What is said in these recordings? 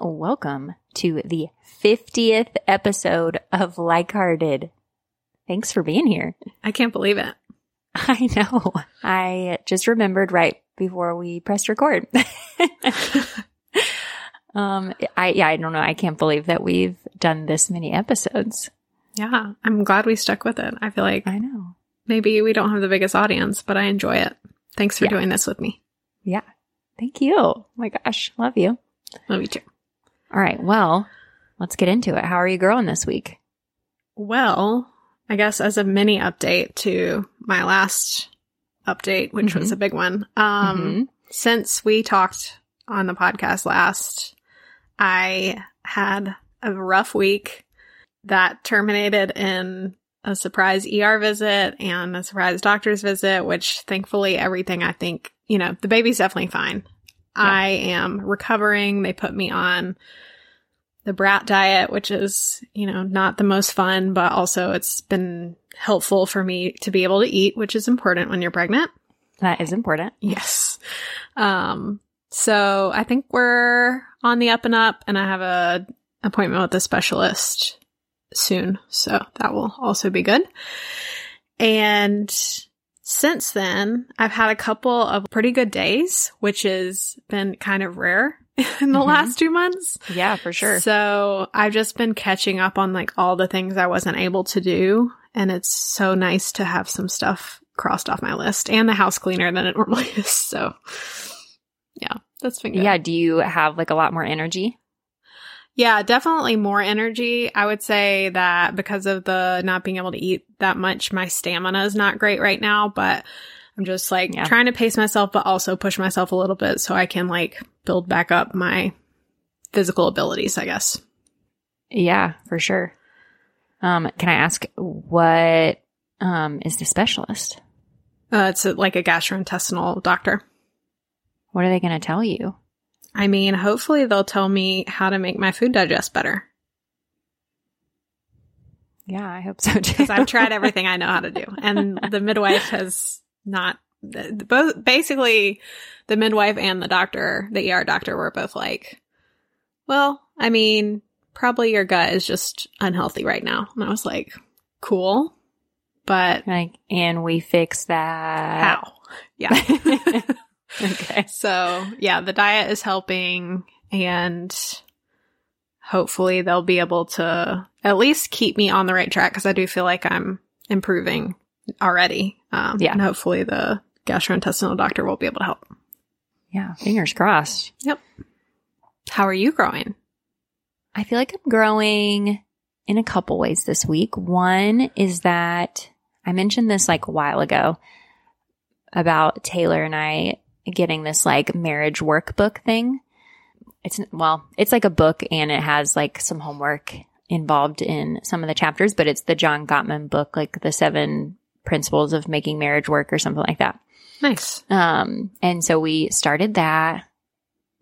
welcome to the 50th episode of Like Hearted. Thanks for being here. I can't believe it. I know. I just remembered right before we pressed record. um, I, yeah, I don't know. I can't believe that we've done this many episodes. Yeah, I'm glad we stuck with it. I feel like I know. maybe we don't have the biggest audience, but I enjoy it. Thanks for Yeah. doing this with me. Yeah. Thank you. Oh my gosh. Love you. Love you too. All right. Well, let's get into it. How are you growing this week? Well, I guess as a mini update to my last update, which was Mhm. a big one. Um, Mhm. since we talked on the podcast last, I had a rough week that terminated in a surprise ER visit and a surprise doctor's visit, which thankfully everything I think, you know, the baby's definitely fine. I am recovering. They put me on the brat diet, which is, you know, not the most fun, but also it's been helpful for me to be able to eat, which is important when you're pregnant. That is important. Yes. Um, so I think we're on the up and up and I have a appointment with a specialist soon. So that will also be good. And since then, I've had a couple of pretty good days, which has been kind of rare in the Mhm. last two months. Yeah, for sure. So I've just been catching up on like all the things I wasn't able to do. And it's so nice to have some stuff crossed off my list and the house cleaner than it normally is. So yeah, that's been good. Yeah. Do you have like a lot more energy? Yeah, definitely more energy. I would say that because of the not being able to eat that much, my stamina is not great right now, but I'm just like Yeah. trying to pace myself, but also push myself a little bit so I can like build back up my physical abilities, I guess. Yeah, for sure. Um, can I ask what um is the specialist? Uh, it's a, like a gastrointestinal doctor. What are they going to tell you? I mean, hopefully they'll tell me how to make my food digest better Yeah, I hope so too. because I've tried everything I know how to do, and the midwife has not. Both basically, the midwife and the doctor, the ER doctor, were both like, "Well, I mean, probably your gut is just unhealthy right now," and I was like, "Cool, but like, and we fix that. how?" Yeah. okay. So yeah, the diet is helping and hopefully they'll be able to at least keep me on the right track because I do feel like I'm improving already. Um, Yeah. And hopefully the gastrointestinal doctor will be able to help. Yeah, fingers crossed. Yep. How are you growing? I feel like I'm growing in a couple ways this week. One is that I mentioned this like a while ago about Taylor and I getting this like marriage workbook thing. It's well, it's like a book and it has like some homework involved in some of the chapters, but it's the John Gottman book, like the seven principles of making marriage work or something like that. Nice. Um, and so we started that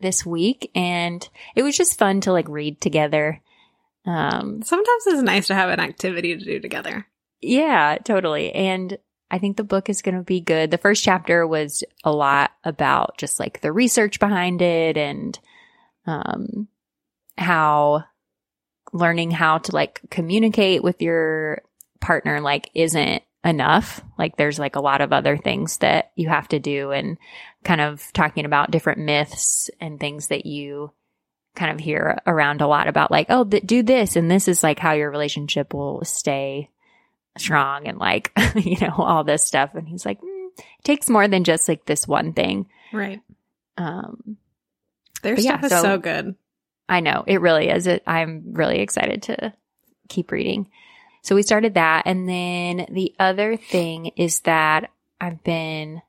this week and it was just fun to like read together. Um, Sometimes it's nice to have an activity to do together. yeah, totally. And I think the book is going to be good. The first chapter was a lot about just like the research behind it and, um, how learning how to like communicate with your partner like isn't enough. Like there's like a lot of other things that you have to do and kind of talking about different myths and things that you kind of hear around a lot about like, oh, th- do this. And this is like how your relationship will stay strong and like, you know, all this stuff. And he's like, mm, it takes more than just like this one thing. Right. Um, Their But yeah, stuff is so- so good. I know it really is. It, I'm really excited to keep reading. So we started that. And then the other thing is that I've been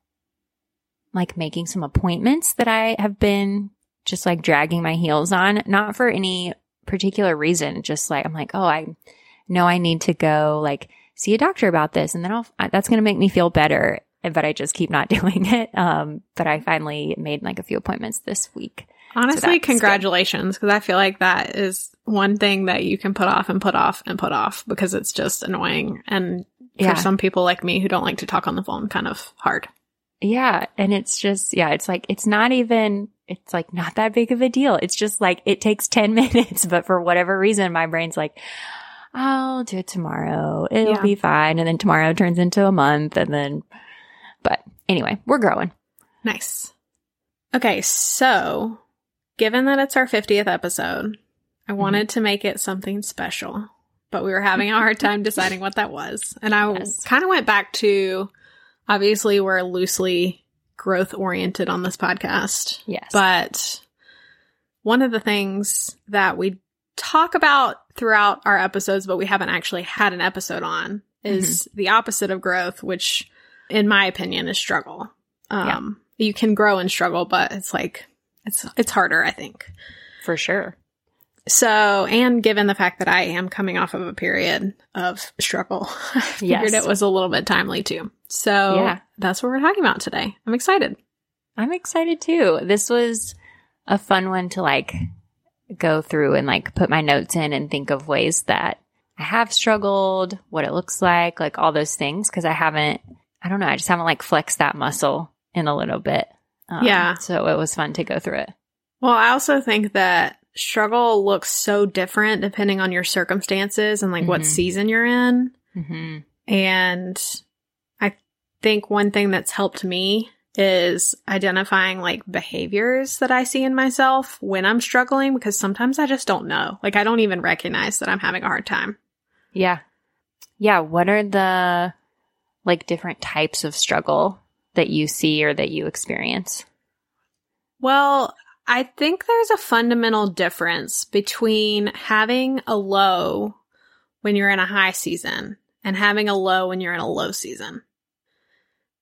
like making some appointments that I have been just like dragging my heels on, not for any particular reason. Just like, I'm like, oh, I know I need to go like see a doctor about this. And then I'll, that's going to make me feel better. But I just keep not doing it. Um, but I finally made like a few appointments this week. Honestly, good. congratulations, because I feel like that is one thing that you can put off and put off and put off because it's just annoying. And Yeah. for some people like me who don't like to talk on the phone, kind of hard. Yeah. And it's just, yeah, it's like, it's not even, it's like not that big of a deal. It's just like it takes 10 minutes, but for whatever reason, my brain's like, I'll do it tomorrow. It'll Yeah. be fine. And then tomorrow turns into a month. And then, but anyway, we're growing. Nice. Okay, so given that it's our 50th episode, I mm-hmm. wanted to make it something special, but we were having a hard time deciding what that was. And I Yes. kind of went back to obviously we're loosely growth oriented on this podcast, Yes. but one of the things that we talk about throughout our episodes, but we haven't actually had an episode on, is the opposite of growth, which, in my opinion, is struggle. Um, You can grow and struggle, but it's like it's it's harder, I think. for sure. So, and given the fact that I am coming off of a period of struggle, I figured Yes. it was a little bit timely too. So, Yeah. that's what we're talking about today. I'm excited. I'm excited too. This was a fun one to like go through and like put my notes in and think of ways that I have struggled, what it looks like, like all those things. Cause I haven't, I don't know, I just haven't like flexed that muscle in a little bit. Um, Yeah. So it was fun to go through it. Well, I also think that struggle looks so different depending on your circumstances and like what Mhm. season you're in. hmm And I think one thing that's helped me is identifying like behaviors that I see in myself when I'm struggling because sometimes I just don't know. Like I don't even recognize that I'm having a hard time. Yeah. Yeah. What are the like different types of struggle that you see or that you experience? Well, I think there's a fundamental difference between having a low when you're in a high season and having a low when you're in a low season.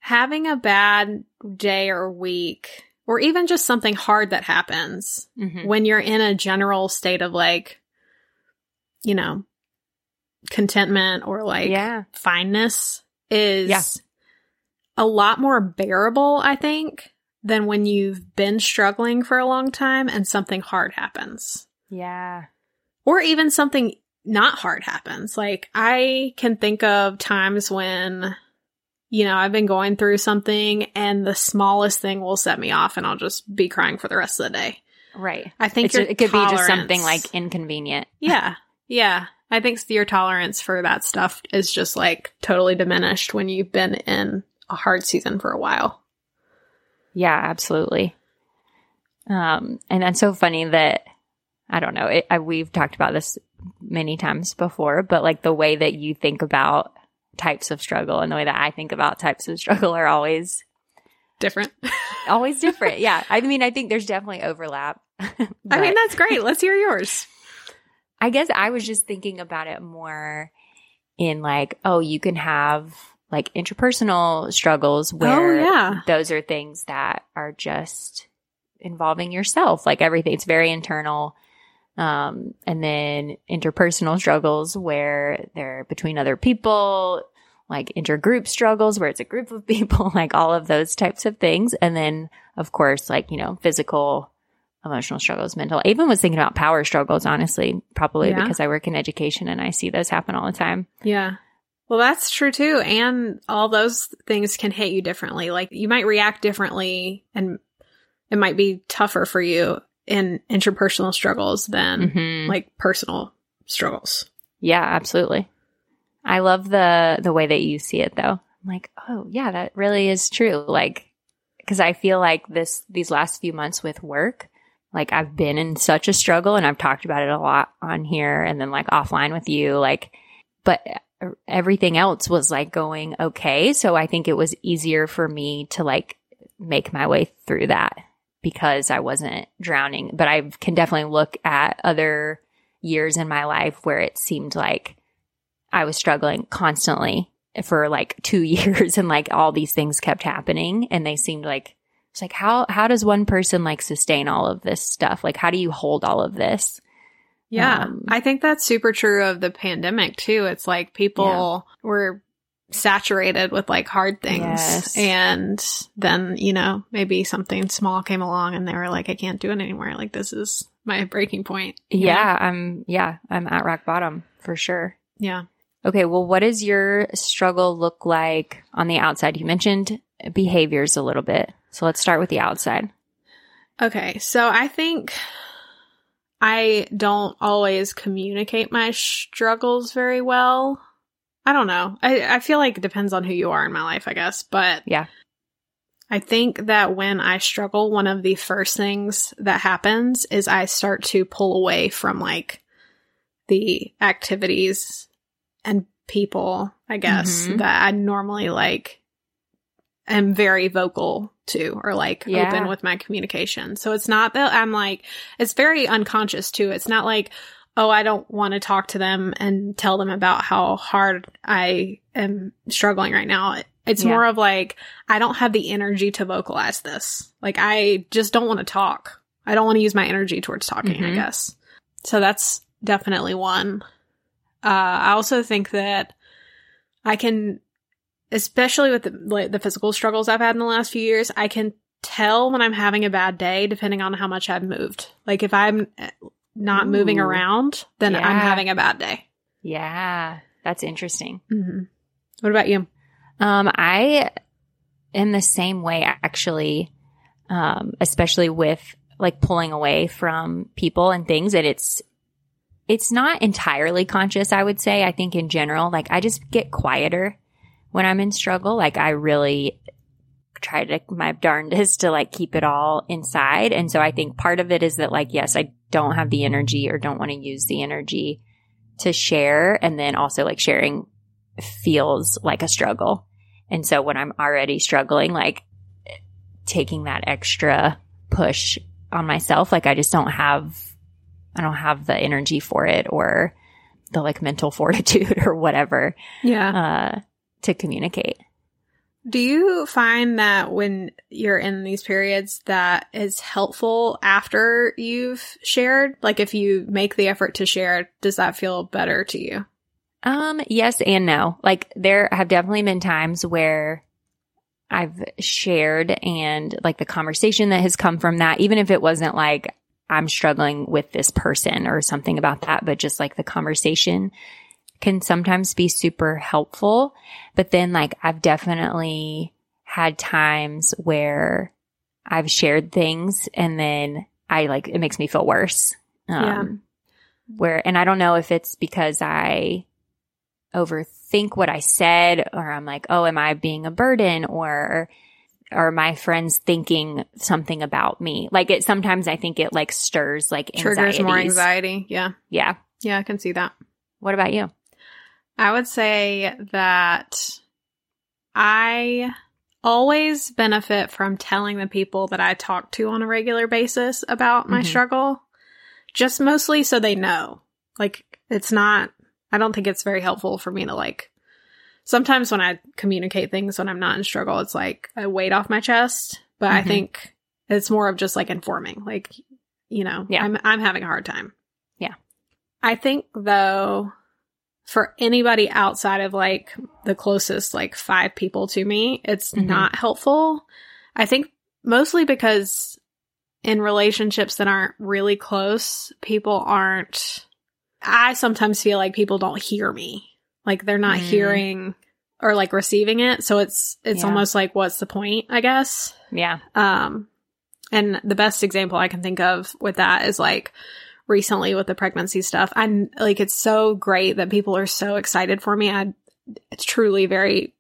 Having a bad day or week, or even just something hard that happens Mm-hmm. when you're in a general state of like, you know, contentment or like yeah. fineness is Yeah. a lot more bearable, I think, than when you've been struggling for a long time and something hard happens. Yeah. Or even something not hard happens. Like, I can think of times when, you know, I've been going through something and the smallest thing will set me off and I'll just be crying for the rest of the day. Right. I think It's your ju- it could be just something like inconvenient. yeah. Yeah. I think your tolerance for that stuff is just like totally diminished when you've been in a hard season for a while. Yeah, absolutely. Um, and that's so funny that I don't know. It, I, we've talked about this many times before, but like the way that you think about types of struggle and the way that I think about types of struggle are always Different. always different. yeah, I mean, I think there's definitely overlap. I mean, that's great. Let's hear yours. I guess I was just thinking about it more in like, oh, you can have like interpersonal struggles oh, where oh, yeah. those are things that are just involving yourself like everything it's very internal um and then interpersonal struggles where they're between other people like intergroup struggles where it's a group of people like all of those types of things and then of course like you know physical emotional struggles mental I even was thinking about power struggles honestly probably Yeah. because i work in education and i see those happen all the time Yeah. Well, that's true too. And all those things can hit you differently. Like you might react differently and it might be tougher for you in interpersonal struggles than Mhm. like personal struggles. Yeah, absolutely. I love the the way that you see it though. I'm like, oh yeah, that really is true. Like cuz I feel like this these last few months with work, like I've been in such a struggle and I've talked about it a lot on here and then like offline with you like but everything else was like going okay, so I think it was easier for me to like make my way through that because I wasn't drowning. But I can definitely look at other years in my life where it seemed like I was struggling constantly for like two years and like all these things kept happening and they seemed like it's like how how does one person like sustain all of this stuff? Like how do you hold all of this? Yeah. Um, I think that's super true of the pandemic too. It's like people were saturated with like hard things. Yes. And then, you know, maybe something small came along and they were like, I can't do it anymore. Like this is my breaking point. you know? Yeah, I'm yeah, I'm at rock bottom for sure. Yeah. Okay, well what does your struggle look like on the outside? You mentioned behaviors a little bit. So let's start with the outside. Okay, so I think I don't always communicate my struggles very well. I don't know. I, I feel like it depends on who you are in my life, I guess. But Yeah. I think that when I struggle, one of the first things that happens is I start to pull away from like the activities and people, I guess, Mhm. that I normally like am very vocal to or like Yeah. open with my communication. So it's not that I'm like, it's very unconscious too. It's not like, oh, I don't want to talk to them and tell them about how hard I am struggling right now. It's Yeah. more of like, I don't have the energy to vocalize this. Like, I just don't want to talk. I don't want to use my energy towards talking, I Mhm. guess. So that's definitely one. Uh, I also think that I can, especially with the, like, the physical struggles I've had in the last few years, I can tell when I'm having a bad day depending on how much I've moved. Like if I'm not moving around, then I'm having a bad day. Yeah. That's interesting. hmm What about you? Um, I am the same way actually, um, especially with like pulling away from people and things and it's, it's not entirely conscious, I would say. I think in general, like I just get quieter when I'm in struggle. Like I really try to my darndest to like keep it all inside. And so I think part of it is that like, yes, I don't have the energy or don't want to use the energy to share. And then also like sharing feels like a struggle. And so when I'm already struggling, like taking that extra push on myself, like I just don't have, I don't have the energy for it or the like mental fortitude or whatever, Yeah. uh, to communicate. Do you find that when you're in these periods that is helpful after you've shared? Like if you make the effort to share, does that feel better to you? Um, yes and no. Like there have definitely been times where I've shared and like the conversation that has come from that, even if it wasn't like I'm struggling with this person or something about that, but just like the conversation can sometimes be super helpful. But then like I've definitely had times where I've shared things and then I like, it makes me feel worse. Um, where, and I don't know if it's because I overthink what I said or I'm like, oh, am I being a burden or are my friends thinking something about me? Like it, sometimes I think it like stirs like Triggers more anxiety. Yeah. Yeah. Yeah, I can see that. What about you? I would say that I always benefit from telling the people that I talk to on a regular basis about my Mhm. struggle, just mostly so they know. Like, it's not, I don't think it's very helpful for me to like, sometimes when I communicate things when I'm not in struggle, it's like a weight off my chest, but I Mhm. think it's more of just like informing, like, you know, Yeah. I'm, I'm having a hard time. Yeah. I think though, for anybody outside of like the closest like five people to me, it's Mhm. not helpful. I think mostly because in relationships that aren't really close, people aren't, I sometimes feel like people don't hear me. Like they're not Mm. hearing or like receiving it. So it's, it's Yeah. almost like, what's the point, I guess? Yeah. Um, and the best example I can think of with that is like recently with the pregnancy stuff. I'm like, it's so great that people are so excited for me. I, it's truly very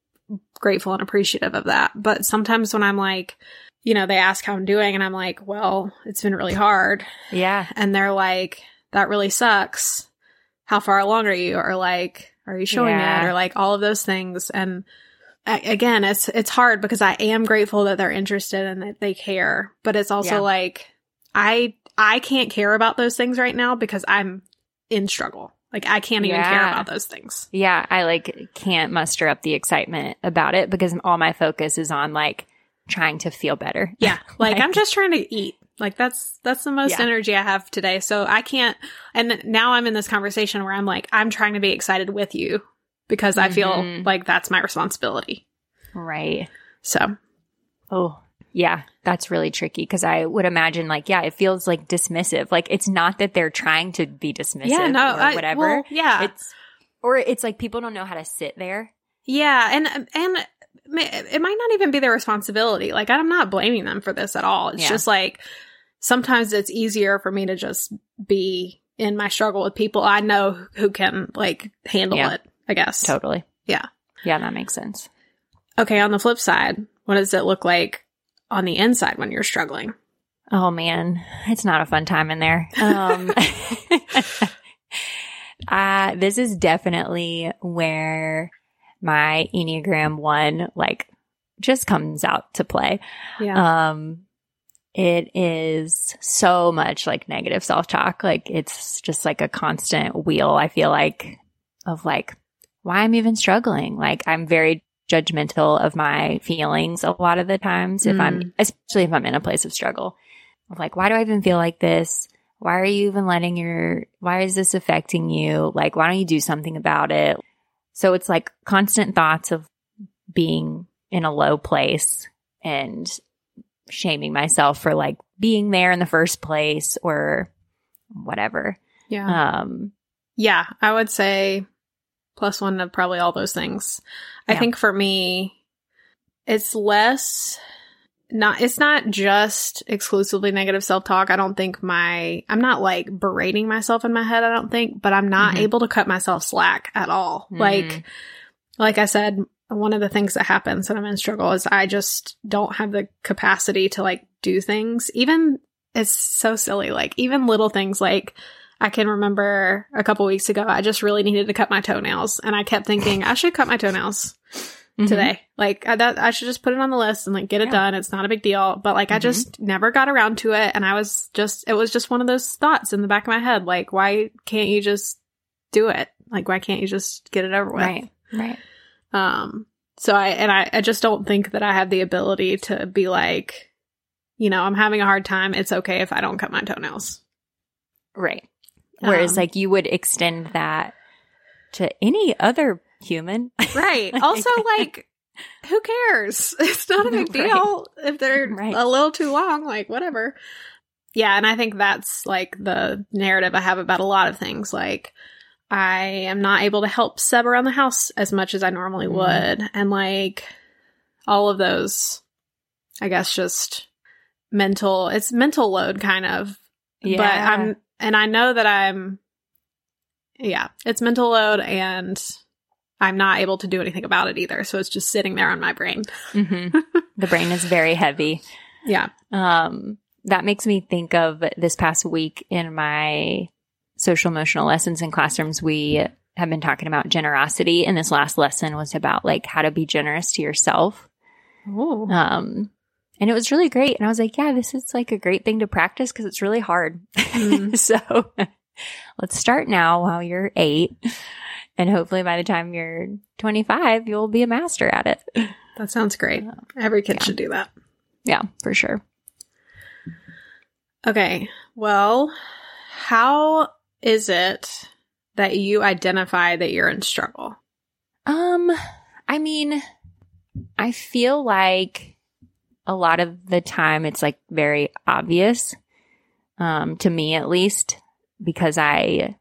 grateful and appreciative of that. But sometimes when I'm like, you know, they ask how I'm doing and I'm like, well, it's been really hard. Yeah. And they're like, that really sucks. How far along are you? Or like, are you showing Yeah. it? Or like all of those things. And again, it's, it's hard because I am grateful that they're interested and that they care. But it's also Yeah. like, I, I can't care about those things right now because I'm in struggle. Like I can't even care about those things. Yeah. I like can't muster up the excitement about it because all my focus is on like trying to feel better. Yeah. Like Like- I'm just trying to eat. Like that's that's the most Yeah. energy I have today. So I can't and now I'm in this conversation where I'm like I'm trying to be excited with you because I feel Mhm. like that's my responsibility. Right. So, Oh, yeah, that's really tricky because I would imagine, like, yeah, it feels like dismissive. Like, it's not that they're trying to be dismissive yeah, no, or I- whatever. well, yeah. It's, or it's like people don't know how to sit there. yeah, and and it might not even be their responsibility. Like I'm not blaming them for this at all. It's Yeah. just like sometimes it's easier for me to just be in my struggle with people I know who can like handle Yeah. it, I guess. Totally. Yeah. Yeah, that makes sense. Okay, on the flip side, what does it look like on the inside when you're struggling? Oh man, it's not a fun time in there. Um, uh, this is definitely where my Enneagram one, like, just comes out to play. Yeah. Um, it is so much like negative self talk. Like it's just like a constant wheel. I feel like of like why I'm even struggling. Like I'm very judgmental of my feelings a lot of the times if I'm, especially if I'm in a place of struggle of like, why do I even feel like this? Why are you even letting your, why is this affecting you? Like, why don't you do something about it? So it's like constant thoughts of being in a low place and shaming myself for like being there in the first place or whatever. yeah. Um, Yeah, I would say plus one of probably all those things. I think for me, it's less not it's not just exclusively negative self-talk. I don't think my I'm not like berating myself in my head, I don't think, but I'm not Mhm. able to cut myself slack at all. Mhm. Like like I said, one of the things that happens when I'm in struggle is I just don't have the capacity to like do things. Even it's so silly. Like even little things like I can remember a couple weeks ago, I just really needed to cut my toenails, and I kept thinking I should cut my toenails mhm. today. Like I, that, I should just put it on the list and like get it Yeah. done. It's not a big deal. But like I Mhm. just never got around to it, and I was just it was just one of those thoughts in the back of my head. Like why can't you just do it? Like why can't you just get it over with? Right. Right. Um, so I, and I, I just don't think that I have the ability to be like, you know, I'm having a hard time. It's okay if I don't cut my toenails. Right. Whereas Um, like you would extend that to any other human. right. Also, like, who cares? It's not a big Right. deal if they're Right. a little too long, like, whatever. Yeah. And I think that's like the narrative I have about a lot of things. Like, I am not able to help Seb around the house as much as I normally Mm. would. And like, all of those, I guess, just mental, it's mental load kind of. Yeah. But I'm, and I know that I'm, yeah, it's mental load and I'm not able to do anything about it either. So it's just sitting there on my brain. hmm the brain is very heavy. Yeah. Um, that makes me think of this past week in my social emotional lessons in classrooms. We have been talking about generosity, and this last lesson was about like how to be generous to yourself. Oh. Um, and it was really great. And I was like, yeah, this is like a great thing to practice because it's really hard. Mm. so let's start now while you're eight. And hopefully by the time you're 25, you'll be a master at it. That sounds great. Every kid Yeah. should do that. Yeah, for sure. Okay. Well, how is it that you identify that you're in struggle? Um, I mean, I feel like a lot of the time it's like very obvious, um, to me at least, because I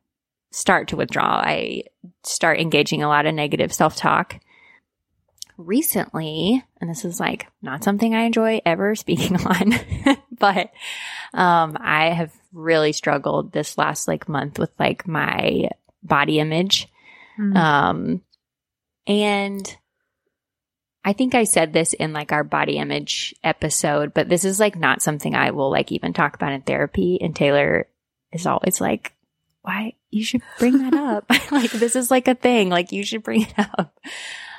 start to withdraw. I start engaging a lot of negative self talk. Recently, and this is like not something I enjoy ever speaking on, but um, I have really struggled this last like month with like my body image. Um, and I think I said this in like our body image episode, but this is like not something I will like even talk about in therapy. And Taylor is always like, why you should bring that up? like this is like a thing. Like you should bring it up.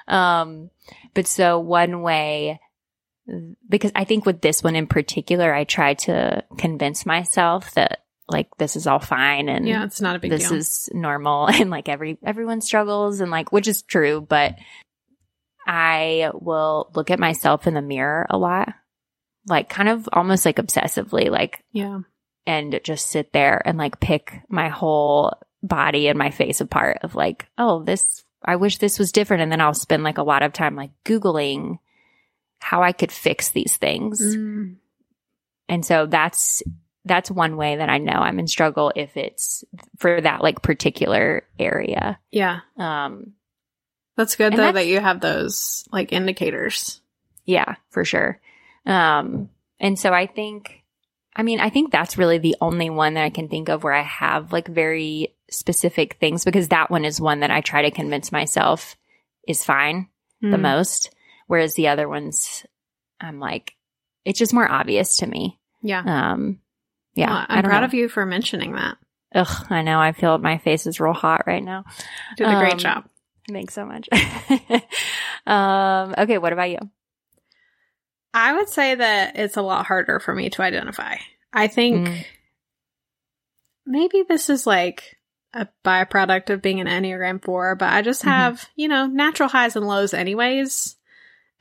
Um, but so one way, because I think with this one in particular, I tried to convince myself that like this is all fine and yeah, it's not a big this deal. is normal and like every everyone struggles and like which is true but i will look at myself in the mirror a lot like kind of almost like obsessively like yeah. and just sit there and like pick my whole body and my face apart of like oh this i wish this was different and then i'll spend like a lot of time like googling how i could fix these things Mm. and so that's that's one way that I know I'm in struggle if it's for that like particular area. Yeah. Um That's good And though that's- that you have those like indicators. yeah, for sure. Um and so I think I mean, I think that's really the only one that I can think of where I have like very specific things because that one is one that I try to convince myself is fine the Mm. most. Whereas the other ones, I'm like, it's just more obvious to me. Yeah. Um, yeah. Well, I'm proud know. of you for mentioning that. Ugh, I know. I feel my face is real hot right now. You did a great Um, job. Thanks so much. um, okay. What about you? I would say that it's a lot harder for me to identify. I think Mm. maybe this is like a byproduct of being an Enneagram 4, but I just Mhm. have, you know, natural highs and lows anyways.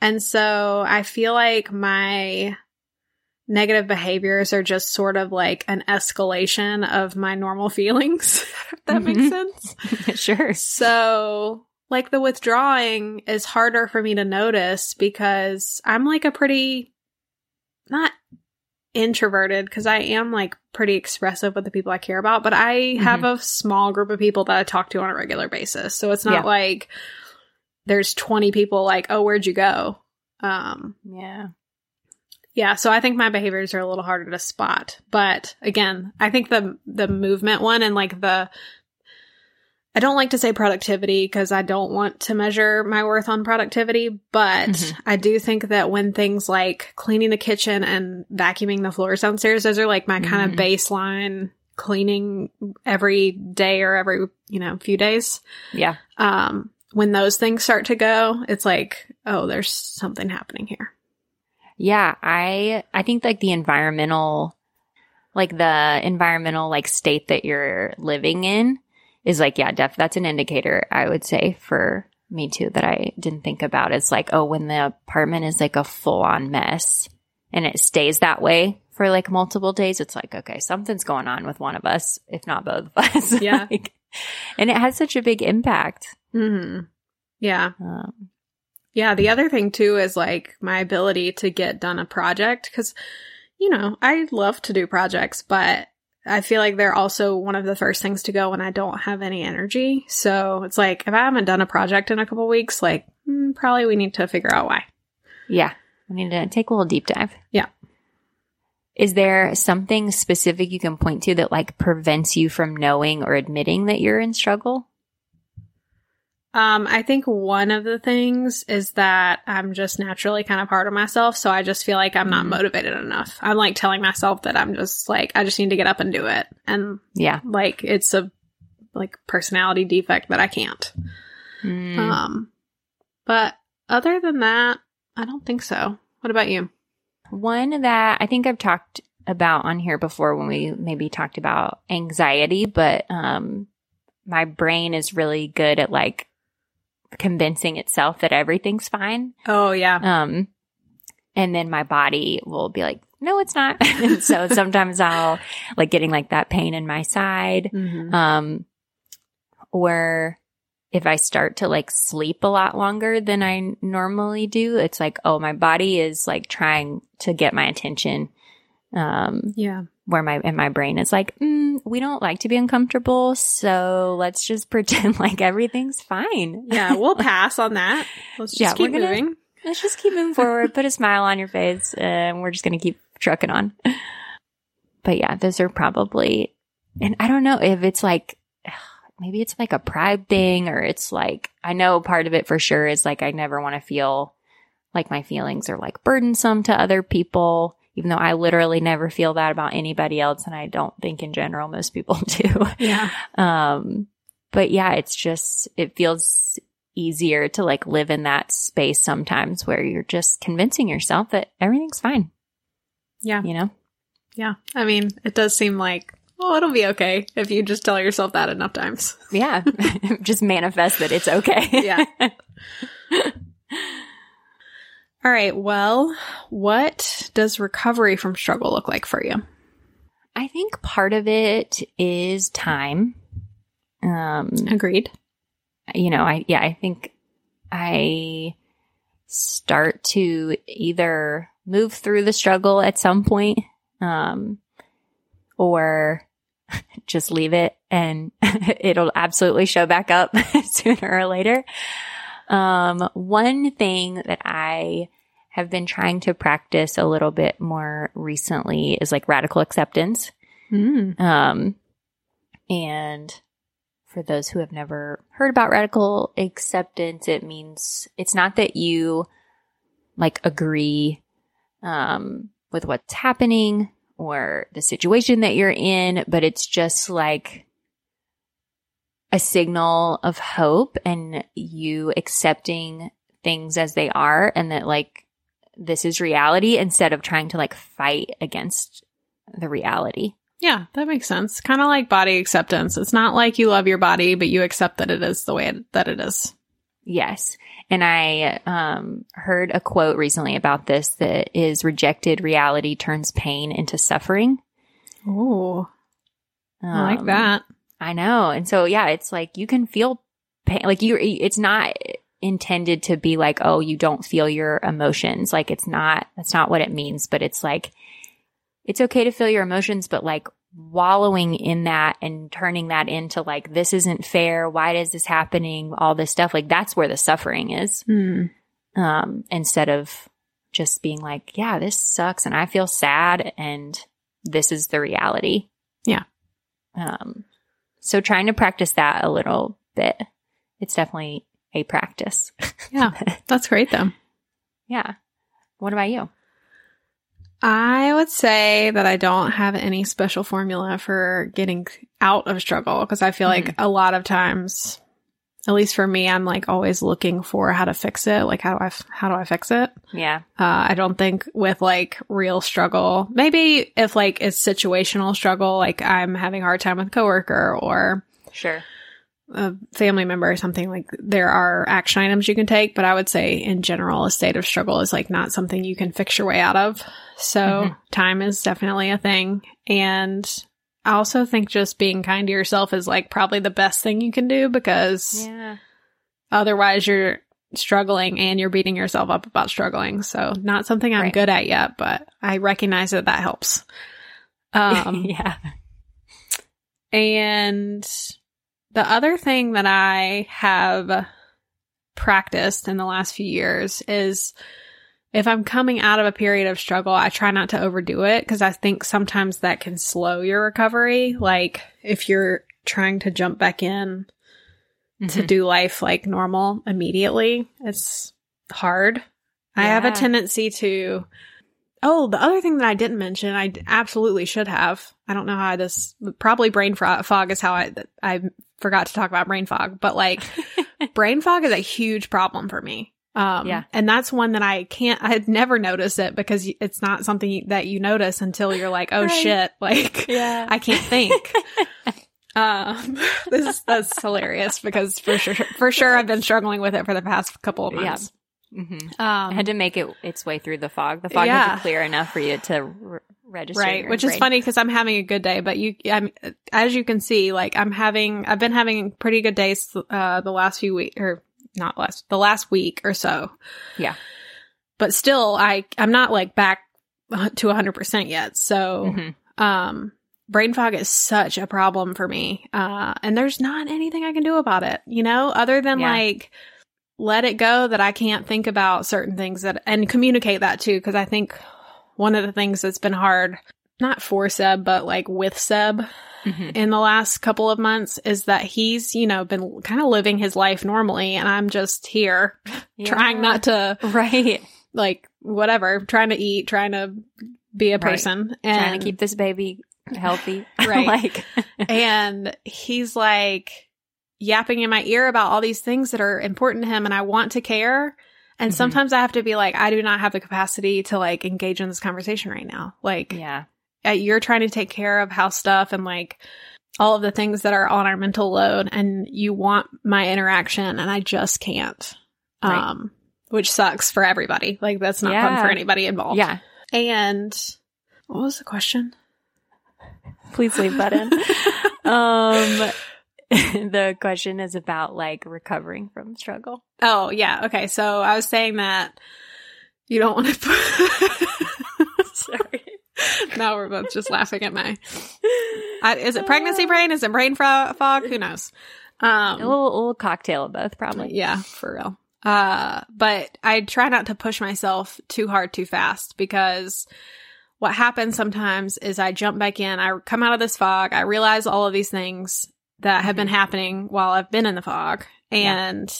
And so I feel like my negative behaviors are just sort of like an escalation of my normal feelings, if that makes Mhm. sense. sure. So, like the withdrawing is harder for me to notice because I'm like a pretty not introverted because I am like pretty expressive with the people I care about, but I have a small group of people that I talk to on a regular basis. So it's not Yeah. like there's 20 people like, "Oh, where'd you go?" Um Yeah. yeah, so I think my behaviors are a little harder to spot. But again, I think the the movement one and like the I don't like to say productivity because I don't want to measure my worth on productivity, but Mhm. I do think that when things like cleaning the kitchen and vacuuming the floors downstairs, those are like my kind Mhm. of baseline cleaning every day or every, you know, few days. Yeah. Um when those things start to go, it's like, oh, there's something happening here. Yeah, I I think like the environmental like the environmental like state that you're living in is like yeah, def that's an indicator I would say for me too that I didn't think about. It's like oh when the apartment is like a full on mess and it stays that way for like multiple days, it's like okay, something's going on with one of us, if not both of us. Yeah. Like, and it has such a big impact. hmm Yeah. Um, Yeah. The other thing too is like my ability to get done a project because, you know, I love to do projects, but I feel like they're also one of the first things to go when I don't have any energy. So it's like if I haven't done a project in a couple weeks, like hmm, probably we need to figure out why. Yeah. We need to take a little deep dive. Yeah. Is there something specific you can point to that like prevents you from knowing or admitting that you're in struggle? Um, I think one of the things is that I'm just naturally kind of hard on myself. So I just feel like I'm not Mhm. motivated enough. I'm like telling myself that I'm just like, I just need to get up and do it. And Yeah. like, it's a like personality defect that I can't. Mm. Um, but other than that, I don't think so. What about you? One that I think I've talked about on here before when we maybe talked about anxiety, but um my brain is really good at like convincing itself that everything's fine. Oh yeah. Um, and then my body will be like, no, it's not. And so sometimes I'll like getting like that pain in my side. Mhm. Um, or if I start to like sleep a lot longer than I normally do, it's like, oh, my body is like trying to get my attention. Um, Yeah. Where my, and my brain is like, mm, we don't like to be uncomfortable. So let's just pretend like everything's fine. Yeah. We'll pass on that. Let's just Yeah, keep gonna- moving. let's just keep moving forward, put a smile on your face, and we're just going to keep trucking on. But yeah, those are probably, and I don't know if it's like, maybe it's like a pride thing or it's like, I know part of it for sure is like, I never want to feel like my feelings are like burdensome to other people, even though I literally never feel that about anybody else. And I don't think in general most people do. Yeah. Um, but yeah, it's just, it feels easier to like live in that space sometimes where you're just convincing yourself that everything's fine, Yeah. you know? Yeah. I mean, it does seem like, oh, it'll be okay if you just tell yourself that enough times. Yeah. just manifest that it's okay. Yeah. All right. Well, what does recovery from struggle look like for you? I think part of it is time. Um, Agreed. you know, I, yeah, I think I start to either move through the struggle at some point, um, or just leave it and it'll absolutely show back up sooner or later. Um, one thing that I have been trying to practice a little bit more recently is like radical acceptance. Mm. Um, and for those who have never heard about radical acceptance, it means it's not that you like agree um, with what's happening or the situation that you're in, but it's just like a signal of hope and you accepting things as they are and that like this is reality instead of trying to like fight against the reality. Yeah, that makes sense. Kind of like body acceptance. It's not like you love your body, but you accept that it is the way it, that it is. Yes. And I um, heard a quote recently about this that is rejected reality turns pain into suffering. Oh, I like Um, that. I know. And so, yeah, it's like you can feel pain. Like you, it's not intended to be like, oh, you don't feel your emotions. Like it's not, that's not what it means, but it's like, it's okay to feel your emotions, but like wallowing in that and turning that into like, this isn't fair. Why is this happening? All this stuff. Like that's where the suffering is. Hmm. Um, instead of just being like, yeah, this sucks and I feel sad and this is the reality. Yeah. Um, so trying to practice that a little bit. It's definitely a practice. Yeah, that's great though. yeah. What about you? I would say that I don't have any special formula for getting out of struggle because I feel like mm. a lot of times, at least for me, I'm like always looking for how to fix it. Like how do I f- how do I fix it? Yeah. Uh, I don't think with like real struggle. Maybe if like it's situational struggle, like I'm having a hard time with a coworker or Sure. a family member or something like there are action items you can take but i would say in general a state of struggle is like not something you can fix your way out of so Mhm. time is definitely a thing and i also think just being kind to yourself is like probably the best thing you can do because Yeah. otherwise you're struggling and you're beating yourself up about struggling so not something i'm Right. good at yet but i recognize that that helps um yeah. and the other thing that I have practiced in the last few years is if I'm coming out of a period of struggle, I try not to overdo it because I think sometimes that can slow your recovery. Like if you're trying to jump back in to Mhm. do life like normal immediately, it's hard. I have a tendency to. Oh, the other thing that I didn't mention, I absolutely should have. I don't know how this probably brain fog is how I I forgot to talk about brain fog, but like brain fog is a huge problem for me. Um, Yeah. and that's one that I can't. I had never noticed it because it's not something that you notice until you're like, oh Right. shit, like Yeah. I can't think. um, this is that's hilarious because for sure, for sure, I've been struggling with it for the past couple of Yeah. months. Mhm. Um, I had to make it its way through the fog. The fog Yeah. had to clear enough for you to r- register. right which is funny because i'm having a good day but you i'm as you can see like i'm having i've been having pretty good days uh the last few weeks or not last the last week or so Yeah. but still i i'm not like back to 100% yet so Mhm. um brain fog is such a problem for me uh and there's not anything i can do about it you know other than Yeah. like let it go that i can't think about certain things that and communicate that too because i think one of the things that's been hard not for seb but like with seb Mhm. in the last couple of months is that he's you know been kind of living his life normally and i'm just here trying not to Right. like whatever trying to eat trying to be a Right. person and Trying to keep this baby healthy. Right. like, and he's like yapping in my ear about all these things that are important to him and I want to care. And Mhm. sometimes I have to be like, I do not have the capacity to like engage in this conversation right now. Like yeah. Uh, you're trying to take care of house stuff and like all of the things that are on our mental load and you want my interaction and I just can't. Right. Um, which sucks for everybody. Like that's not fun for anybody involved. Yeah. And what was the question? Please leave that in. um, the question is about like recovering from struggle. Oh, yeah. Okay. So I was saying that you don't want to. Sorry. now we're both just laughing at my. I, is it pregnancy brain? Is it brain fro- fog? Who knows? A Um, little, little cocktail of both, probably. yeah, for real. Uh, but I try not to push myself too hard too fast because what happens sometimes is I jump back in, I come out of this fog, I realize all of these things that have been happening while I've been in the fog. And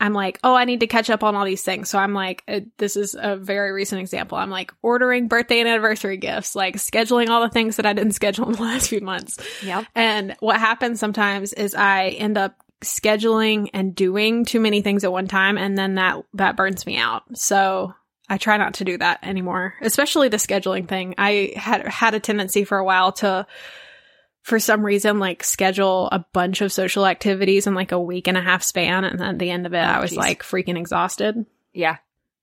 I'm like, oh, I need to catch up on all these things. So I'm like, uh, this is a very recent example. I'm like ordering birthday and anniversary gifts, like scheduling all the things that I didn't schedule in the last few months. Yep. And what happens sometimes is I end up scheduling and doing too many things at one time and then that that burns me out. So I try not to do that anymore, especially the scheduling thing. I had had a tendency for a while to for some reason like schedule a bunch of social activities in like a week and a half span and at the end of it I was geez. like freaking exhausted. Yeah.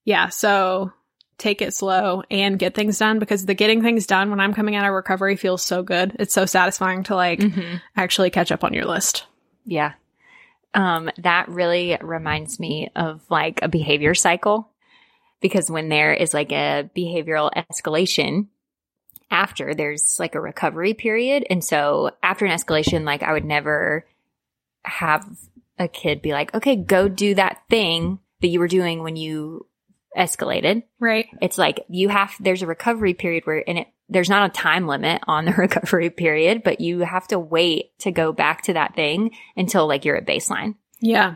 Yeah, so take it slow and get things done because the getting things done when I'm coming out of recovery feels so good. It's so satisfying to like Mhm. actually catch up on your list. Yeah. Um, that really reminds me of like a behavior cycle because when there is like a behavioral escalation after there's like a recovery period. And so after an escalation, like I would never have a kid be like, okay, go do that thing that you were doing when you escalated. Right. It's like you have, there's a recovery period where, and it, there's not a time limit on the recovery period, but you have to wait to go back to that thing until like you're at baseline. Yeah.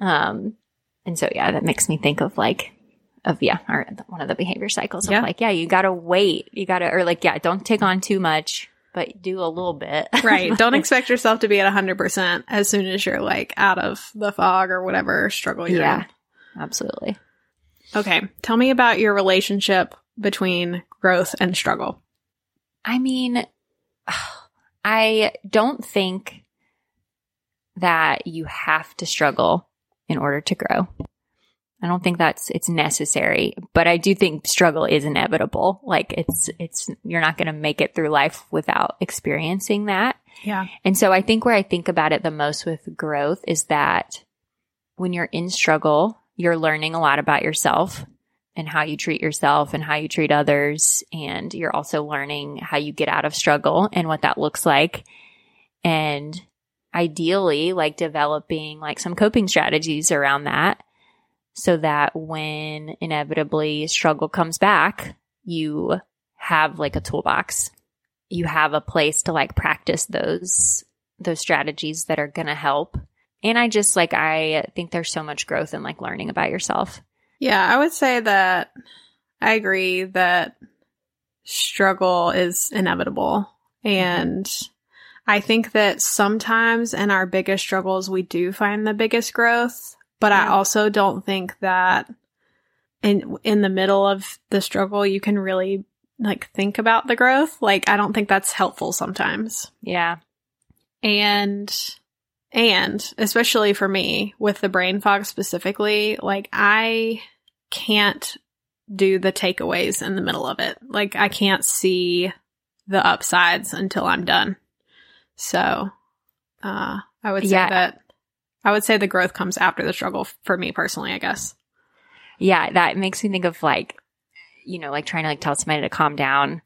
Um, and so yeah, that makes me think of like, of yeah, or one of the behavior cycles of Yeah. like, yeah, you gotta wait, you gotta, or like, yeah, don't take on too much, but do a little bit. Right. Don't expect yourself to be at 100% as soon as you're like out of the fog or whatever struggle you're yeah, absolutely. Okay. Tell me about your relationship between growth and struggle. I mean, I don't think that you have to struggle in order to grow. I don't think that's it's necessary, but I do think struggle is inevitable. Like it's it's you're not going to make it through life without experiencing that. Yeah. And so I think where I think about it the most with growth is that when you're in struggle, you're learning a lot about yourself and how you treat yourself and how you treat others. And you're also learning how you get out of struggle and what that looks like. And ideally, like developing like some coping strategies around that so that when inevitably struggle comes back, you have like a toolbox you have a place to like practice those those strategies that are going to help and i just like i think there's so much growth in like learning about yourself Yeah. I would say that I agree that struggle is inevitable. And I think that sometimes in our biggest struggles, we do find the biggest growth. But I also don't think that in in the middle of the struggle you can really like think about the growth. Like I don't think that's helpful sometimes. yeah And and especially for me with the brain fog specifically, like I can't do the takeaways in the middle of it. Like I can't see the upsides until I'm done. So uh I would say Yeah. that I would say the growth comes after the struggle for me personally, I guess. yeah that makes me think of like you know like trying to like tell somebody to calm down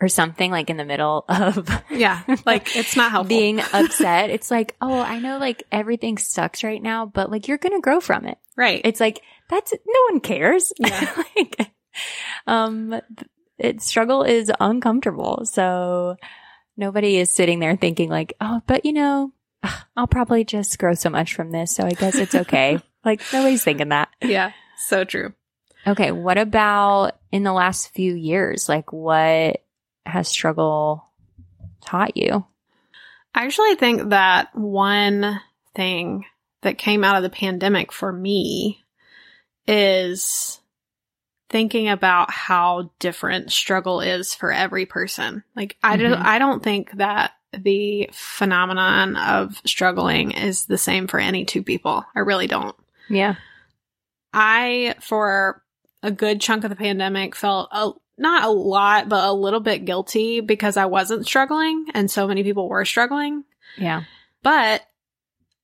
or something like in the middle of Yeah. Like it's not helpful. being upset it's like oh i know like everything sucks right now but like you're gonna grow from it right. it's like that's no one cares Yeah. like um it struggle is uncomfortable so nobody is sitting there thinking like oh but you know i'll probably just grow so much from this so i guess it's okay like nobody's thinking that yeah. So true. okay what about in the last few years like what has struggle taught you I actually think that one thing that came out of the pandemic for me is thinking about how different struggle is for every person. Like I don't Mhm. I don't think that the phenomenon of struggling is the same for any two people. I really don't. yeah I for a good chunk of the pandemic felt a not a lot, but a little bit guilty because I wasn't struggling and so many people were struggling. yeah But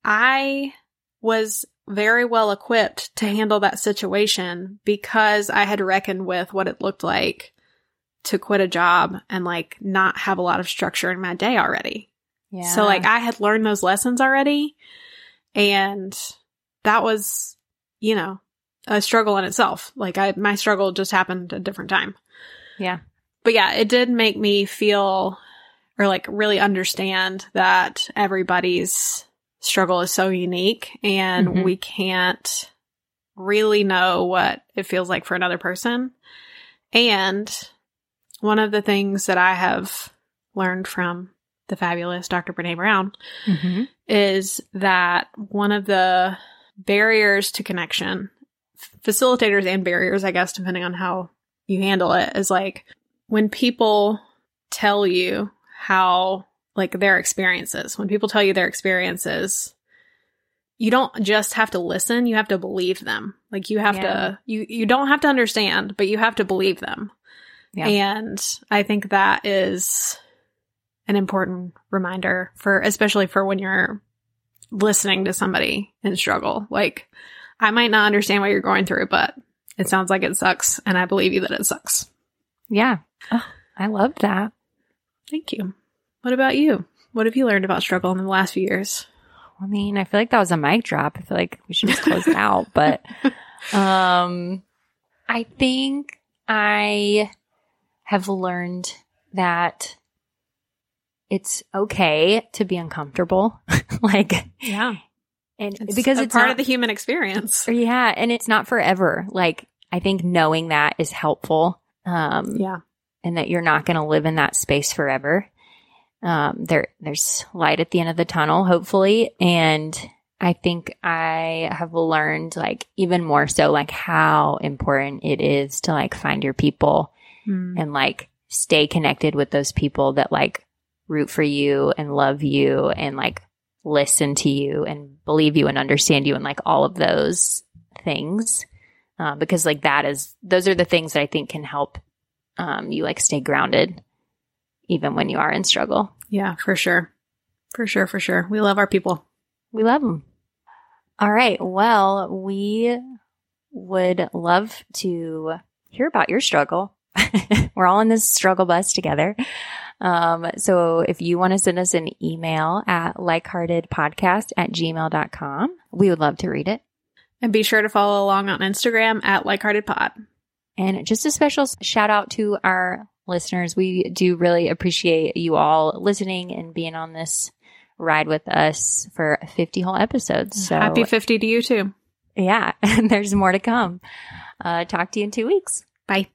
I was very well equipped to handle that situation because I had reckoned with what it looked like to quit a job and like not have a lot of structure in my day already. yeah So like I had learned those lessons already and that was you know, a struggle in itself. Like I, my struggle just happened at a different time. Yeah. But yeah, it did make me feel or like really understand that everybody's struggle is so unique and Mhm. we can't really know what it feels like for another person. And one of the things that I have learned from the fabulous Dr. Brene Brown Mm-hmm. is that one of the barriers to connection, facilitators and barriers, I guess, depending on how you handle it, is like when people tell you how, like, their experiences, when people tell you their experiences, you don't just have to listen, you have to believe them. Like, you have Yeah. to, you, you don't have to understand, but you have to believe them. Yeah. And I think that is an important reminder for, especially for when you're listening to somebody in struggle. Like, I might not understand what you're going through, but it sounds like it sucks, and I believe you that it sucks. Yeah. Oh, I love that. Thank you. What about you? What have you learned about struggle in the last few years? I mean, I feel like that was a mic drop. I feel like we should just close it out. But um I think I have learned that it's okay to be uncomfortable. like Yeah, and it's because it's part not, of the human experience. Yeah, and it's not forever. Like I think knowing that is helpful. Um Yeah, and that you're not going to live in that space forever. Um, there, there's light at the end of the tunnel, hopefully. And I think I have learned like even more so, like how important it is to like find your people Mm. and like stay connected with those people that like root for you and love you and like listen to you and believe you and understand you and like all of those things. Uh, because like that is, those are the things that I think can help um, you like stay grounded even when you are in struggle. yeah, for sure, for sure, for sure. We love our people. We love them. All right. Well, we would love to hear about your struggle. We're all in this struggle bus together. Um, so if you want to send us an email at likeheartedpodcast at gmail.com, we would love to read it. And be sure to follow along on Instagram at likeheartedpod. And just a special shout out to our listeners. We do really appreciate you all listening and being on this ride with us for 50 whole episodes. So Happy 50 to you too. yeah, and there's more to come. Uh, talk to you in two weeks. Bye.